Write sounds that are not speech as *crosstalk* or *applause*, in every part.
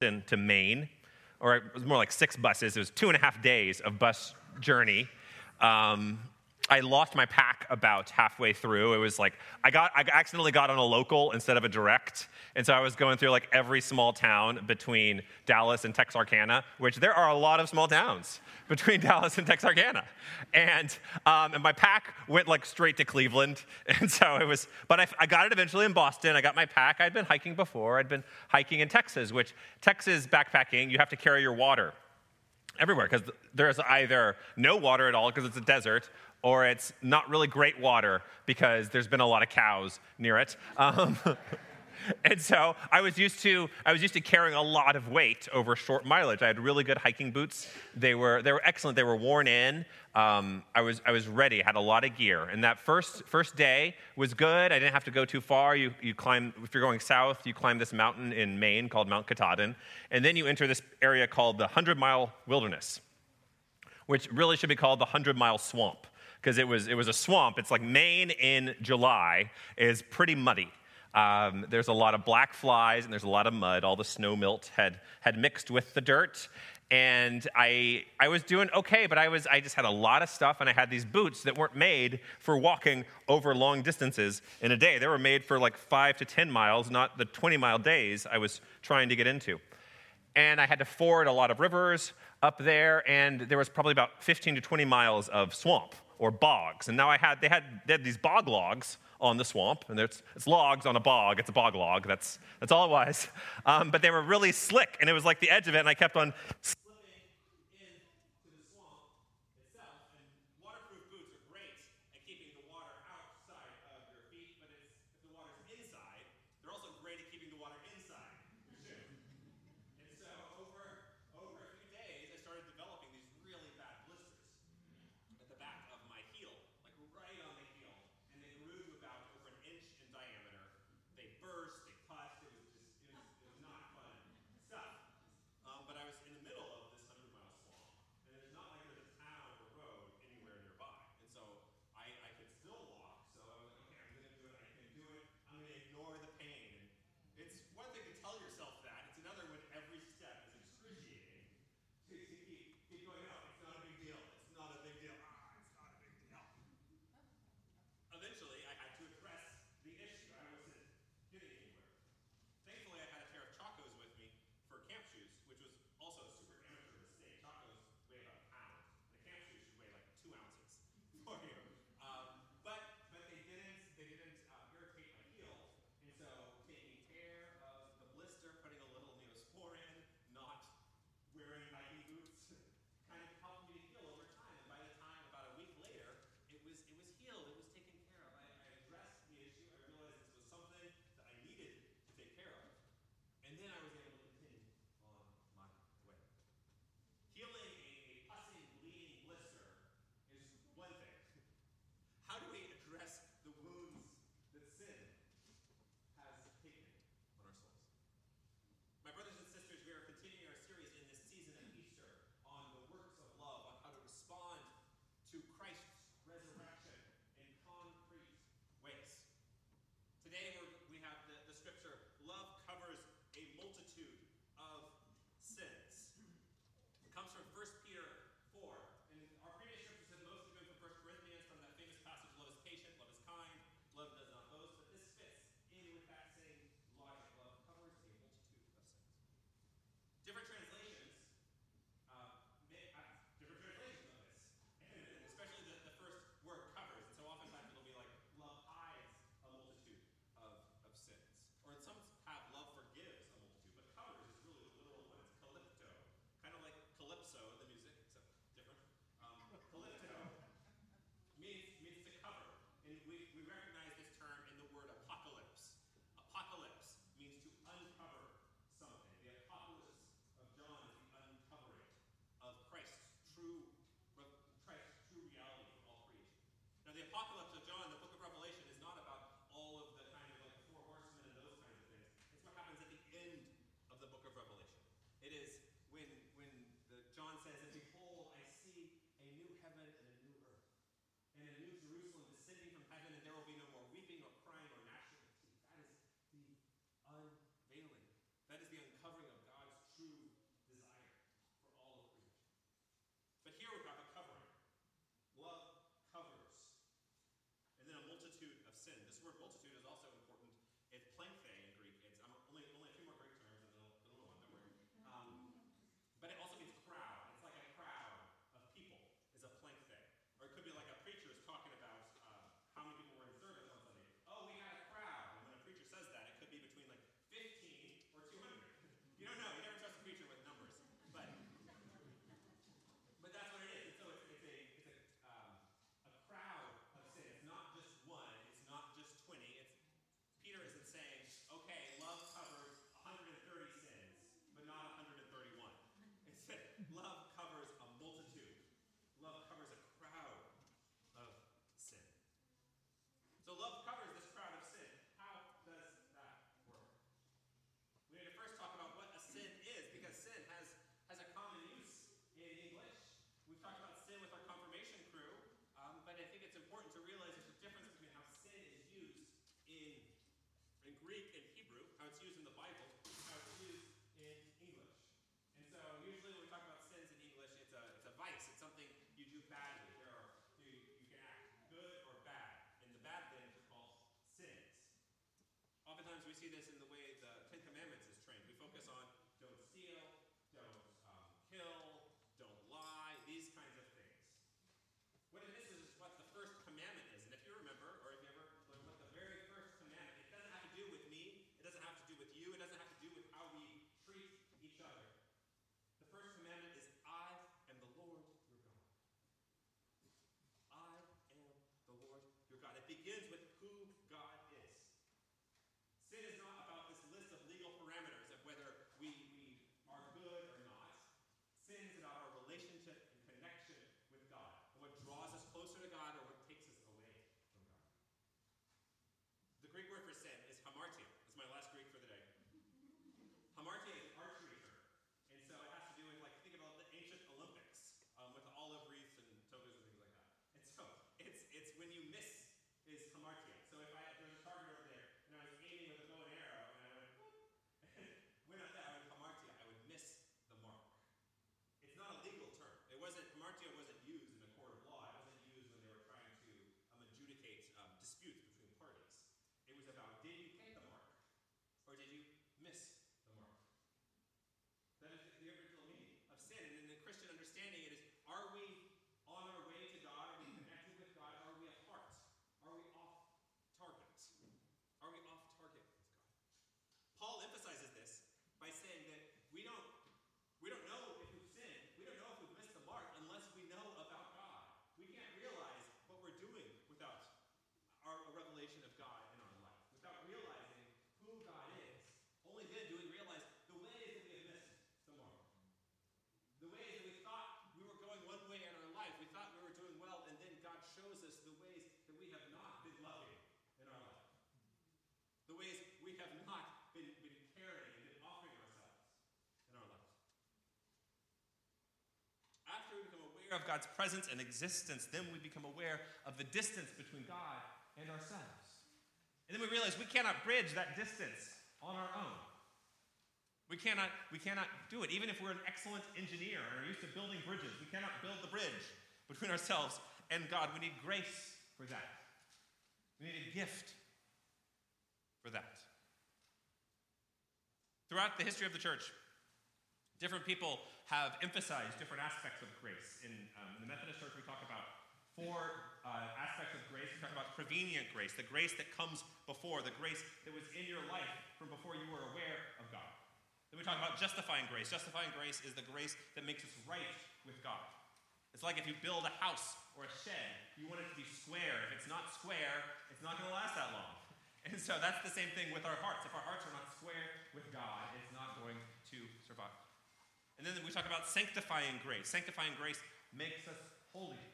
Boston to Maine, or it was more like six buses. It was two and a half days of bus journey. Um, I lost my pack about halfway through. It was like I got I accidentally got on a local instead of a direct, and so I was going through like every small town between Dallas and Texarkana, which there are a lot of small towns between *laughs* Dallas and Texarkana, and um, and my pack went like straight to Cleveland, *laughs* and so it was. But I, I got it eventually in Boston. I got my pack. I'd been hiking before. I'd been hiking in Texas, which Texas backpacking you have to carry your water everywhere because there's either no water at all because it's a desert or it's not really great water because there's been a lot of cows near it. Um, *laughs* *laughs* and so I was used to I was used to carrying a lot of weight over short mileage. I had really good hiking boots. They were they were excellent. They were worn in. Um, I was I was ready. Had a lot of gear. And that first first day was good. I didn't have to go too far. You you climb if you're going south. You climb this mountain in Maine called Mount Katahdin, and then you enter this area called the Hundred Mile Wilderness, which really should be called the Hundred Mile Swamp because it was, it was a swamp. It's like Maine in July is pretty muddy. Um, there's a lot of black flies and there's a lot of mud. All the snow melt had, had mixed with the dirt. And I, I was doing okay, but I, was, I just had a lot of stuff, and I had these boots that weren't made for walking over long distances in a day. They were made for like five to 10 miles, not the 20 mile days I was trying to get into. And I had to ford a lot of rivers up there, and there was probably about 15 to 20 miles of swamp or bogs. And now I had, they had, they had these bog logs on the swamp, and it's, it's logs on a bog. It's a bog log. That's, that's all it was. Um, but they were really slick, and it was like the edge of it, and I kept on sin. This word multitude is also important. It's plainly see this in the of God's presence and existence, then we become aware of the distance between God and ourselves. And then we realize we cannot bridge that distance on our own. We cannot, we cannot do it. Even if we're an excellent engineer and are used to building bridges, we cannot build the bridge between ourselves and God. We need grace for that. We need a gift for that. Throughout the history of the church, different people have emphasized different aspects of grace. In, um, in the Methodist Church, we talk about four uh, aspects of grace. We talk about prevenient grace, the grace that comes before, the grace that was in your life from before you were aware of God. Then we talk about justifying grace. Justifying grace is the grace that makes us right with God. It's like if you build a house or a shed, you want it to be square. If it's not square, it's not going to last that long. *laughs* And so that's the same thing with our hearts. If our hearts are not square with God, it's not going to survive. And then we talk about sanctifying grace. Sanctifying grace makes us holy.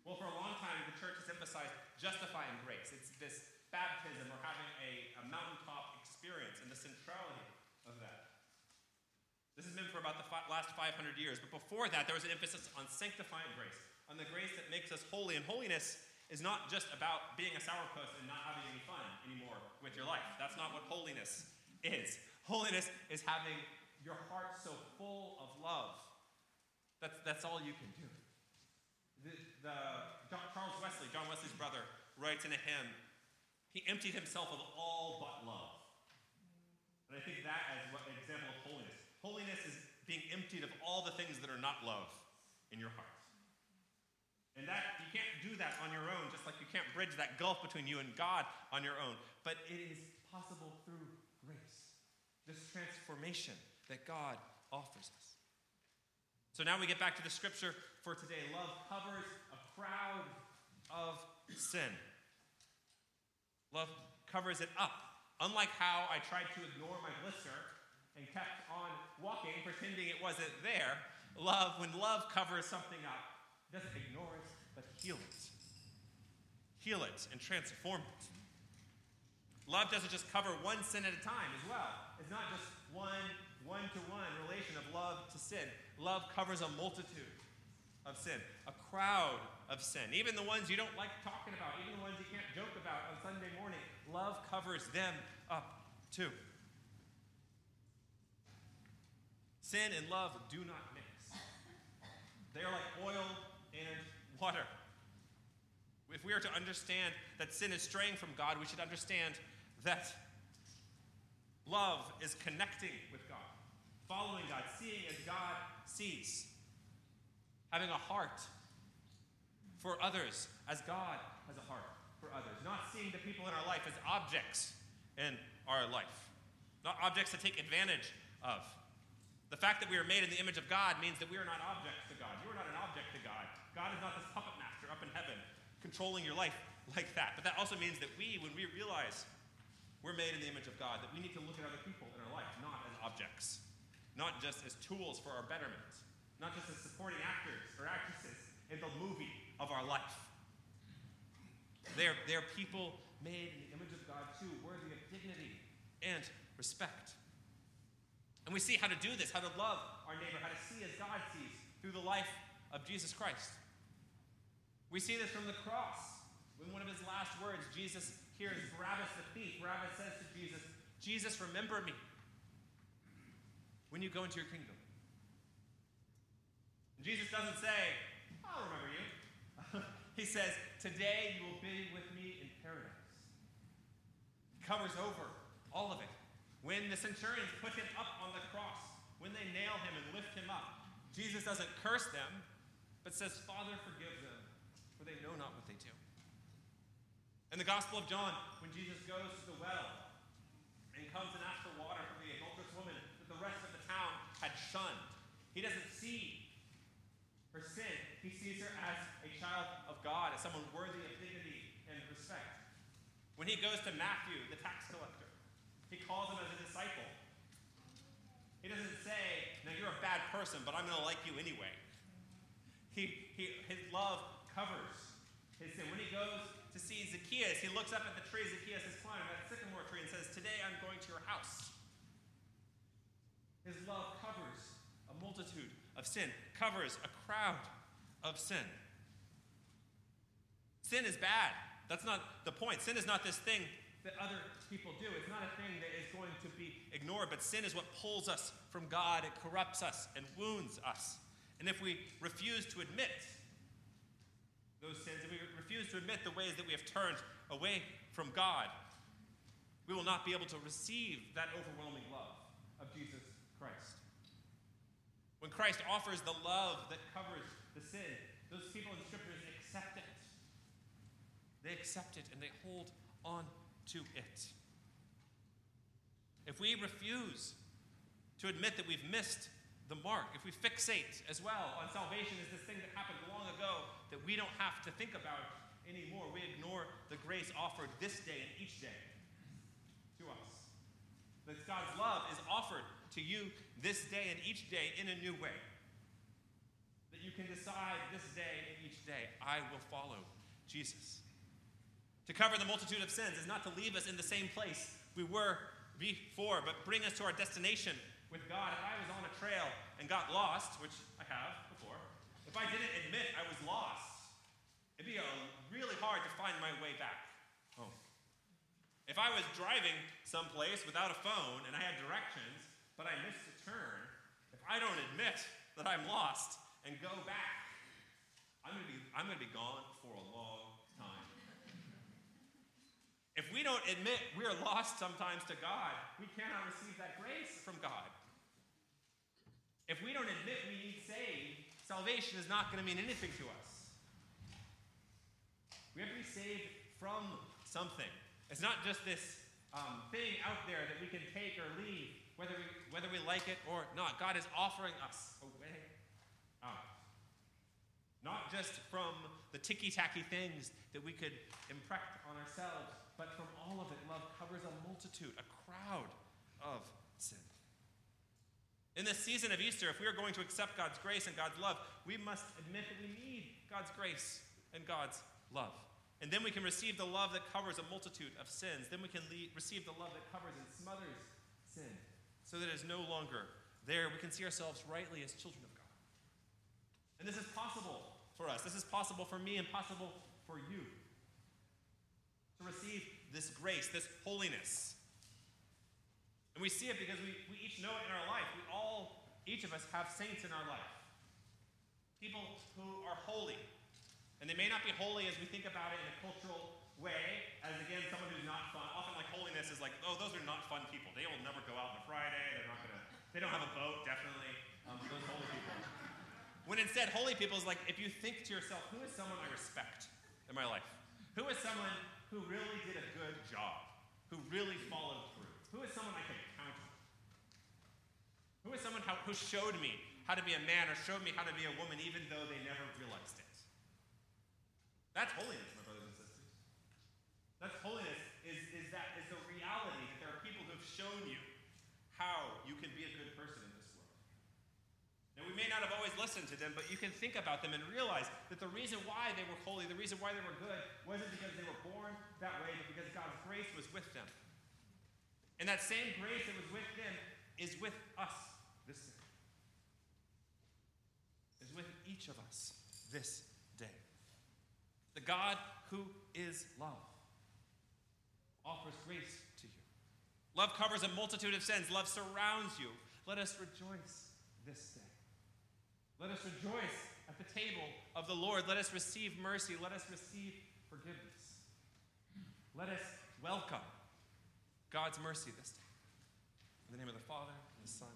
Well, for a long time, the church has emphasized justifying grace. It's this baptism or having a, a mountaintop experience and the centrality of that. This has been for about the fi- last 500 years. But before that, there was an emphasis on sanctifying grace, on the grace that makes us holy. And holiness is not just about being a sourpuss and not having any fun anymore with your life. That's not what holiness is. Holiness is having your heart so full of love. That's, that's all you can do. The, the, John, Charles Wesley, John Wesley's brother, writes in a hymn, he emptied himself of all but love. And I think that is an example of holiness. Holiness is being emptied of all the things that are not love in your heart. And that you can't do that on your own, just like you can't bridge that gulf between you and God on your own. But it is possible through grace. This transformation that God offers us. So now we get back to the scripture for today. Love covers a crowd of sin. Love covers it up. Unlike how I tried to ignore my blister and kept on walking, pretending it wasn't there, love, when love covers something up, doesn't ignore it, but heal it. Heal it and transform it. Love doesn't just cover one sin at a time as well. It's not just one one to one relation of love to sin. Love covers a multitude of sin, a crowd of sin. Even the ones you don't like talking about, even the ones you can't joke about on Sunday morning, love covers them up too. Sin and love do not mix. They are like oil and water. If we are to understand that sin is straying from God, we should understand that love is connecting with following God, seeing as God sees, having a heart for others as God has a heart for others, not seeing the people in our life as objects in our life, not objects to take advantage of. The fact that we are made in the image of God means that we are not objects to God. You are not an object to God. God is not this puppet master up in heaven controlling your life like that. But that also means that we, when we realize we're made in the image of God, that we need to look at other people in our life not as objects, not just as tools for our betterment, not just as supporting actors or actresses in the movie of our life. They're, they're people made in the image of God too, worthy of dignity and respect. And we see how to do this, how to love our neighbor, how to see as God sees through the life of Jesus Christ. We see this from the cross. When one of his last words, Jesus hears Barabbas the thief. Barabbas says to Jesus, Jesus, remember me when you go into your kingdom. And Jesus doesn't say, I'll remember you. *laughs* he says, Today you will be with me in paradise. He covers over all of it. When the centurions put him up on the cross, when they nail him and lift him up, Jesus doesn't curse them, but says, Father, forgive them, for they know not what they do. In the Gospel of John, when Jesus goes to the well and comes and asks for water from the adulterous woman that the rest of had shunned, he doesn't see her sin. He sees her as a child of God, as someone worthy of dignity and respect. When he goes to Matthew, the tax collector, he calls him as a disciple. He doesn't say, Now you're a bad person, but I'm going to like you anyway. He, he, his love covers his sin. When he goes to see Zacchaeus, he looks up at the tree Zacchaeus is climbing, that sycamore tree, and says, Today I'm going to your house. His love covers a multitude of sin, covers a crowd of sin. Sin is bad. That's not the point. Sin is not this thing that other people do. It's not a thing that is going to be ignored, but sin is what pulls us from God. It corrupts us and wounds us. And if we refuse to admit those sins, if we refuse to admit the ways that we have turned away from God, we will not be able to receive that overwhelming love of Jesus Christ. When Christ offers the love that covers the sin, those people in Scriptures accept it. They accept it and they hold on to it. If we refuse to admit that we've missed the mark, if we fixate as well on salvation as this thing that happened long ago that we don't have to think about anymore, we ignore the grace offered this day and each day to us. That God's love is to you this day and each day in a new way. That you can decide this day and each day, I will follow Jesus. To cover the multitude of sins is not to leave us in the same place we were before, but bring us to our destination with God. If I was on a trail and got lost, which I have before, if I didn't admit I was lost, it'd be really hard to find my way back home. If I was driving someplace without a phone and I had directions, but I missed a turn, if I don't admit that I'm lost and go back, I'm gonna be, I'm gonna be gone for a long time. If we don't admit we're lost sometimes to God, we cannot receive that grace from God. If we don't admit we need saved, salvation is not going to mean anything to us. We have to be saved from something. It's not just this um, thing out there that we can take or leave, whether we, whether we like it or not. God is offering us a way out. Not just from the ticky tacky things that we could imprint on ourselves, but from all of it, love covers a multitude, a crowd of sin. In this season of Easter, if we are going to accept God's grace and God's love, we must admit that we need God's grace and God's love. And then we can receive the love that covers a multitude of sins. Then we can le- receive the love that covers and smothers sin so that it is no longer there. We can see ourselves rightly as children of God. And this is possible for us. This is possible for me and possible for you. To receive this grace, this holiness. And we see it because we, we each know it in our life. We all, each of us, have saints in our life. People who are holy. And they may not be holy as we think about it in a cultural way, as again, someone who's not fun. Often, like holiness is like, oh, those are not fun people. They will never go out on a Friday. They're not gonna. They don't have a boat, definitely. Um, those holy people. When instead, holy people is like, if you think to yourself, who is someone I respect in my life? Who is someone who really did a good job? Who really followed through? Who is someone I can count on? Who is someone how, who showed me how to be a man or showed me how to be a woman even though they never realized it? That's holiness, my brothers and sisters. That's holiness is, is that is the reality that there are people who have shown you how you can be a good person in this world. And we may not have always listened to them, but you can think about them and realize that the reason why they were holy, the reason why they were good, wasn't because they were born that way, but because God's grace was with them. And that same grace that was with them is with us this day. Is with each of us this day. The God who is love offers grace to you. Love covers a multitude of sins. Love surrounds you. Let us rejoice this day. Let us rejoice at the table of the Lord. Let us receive mercy. Let us receive forgiveness. Let us welcome God's mercy this day. In the name of the Father, and the Son,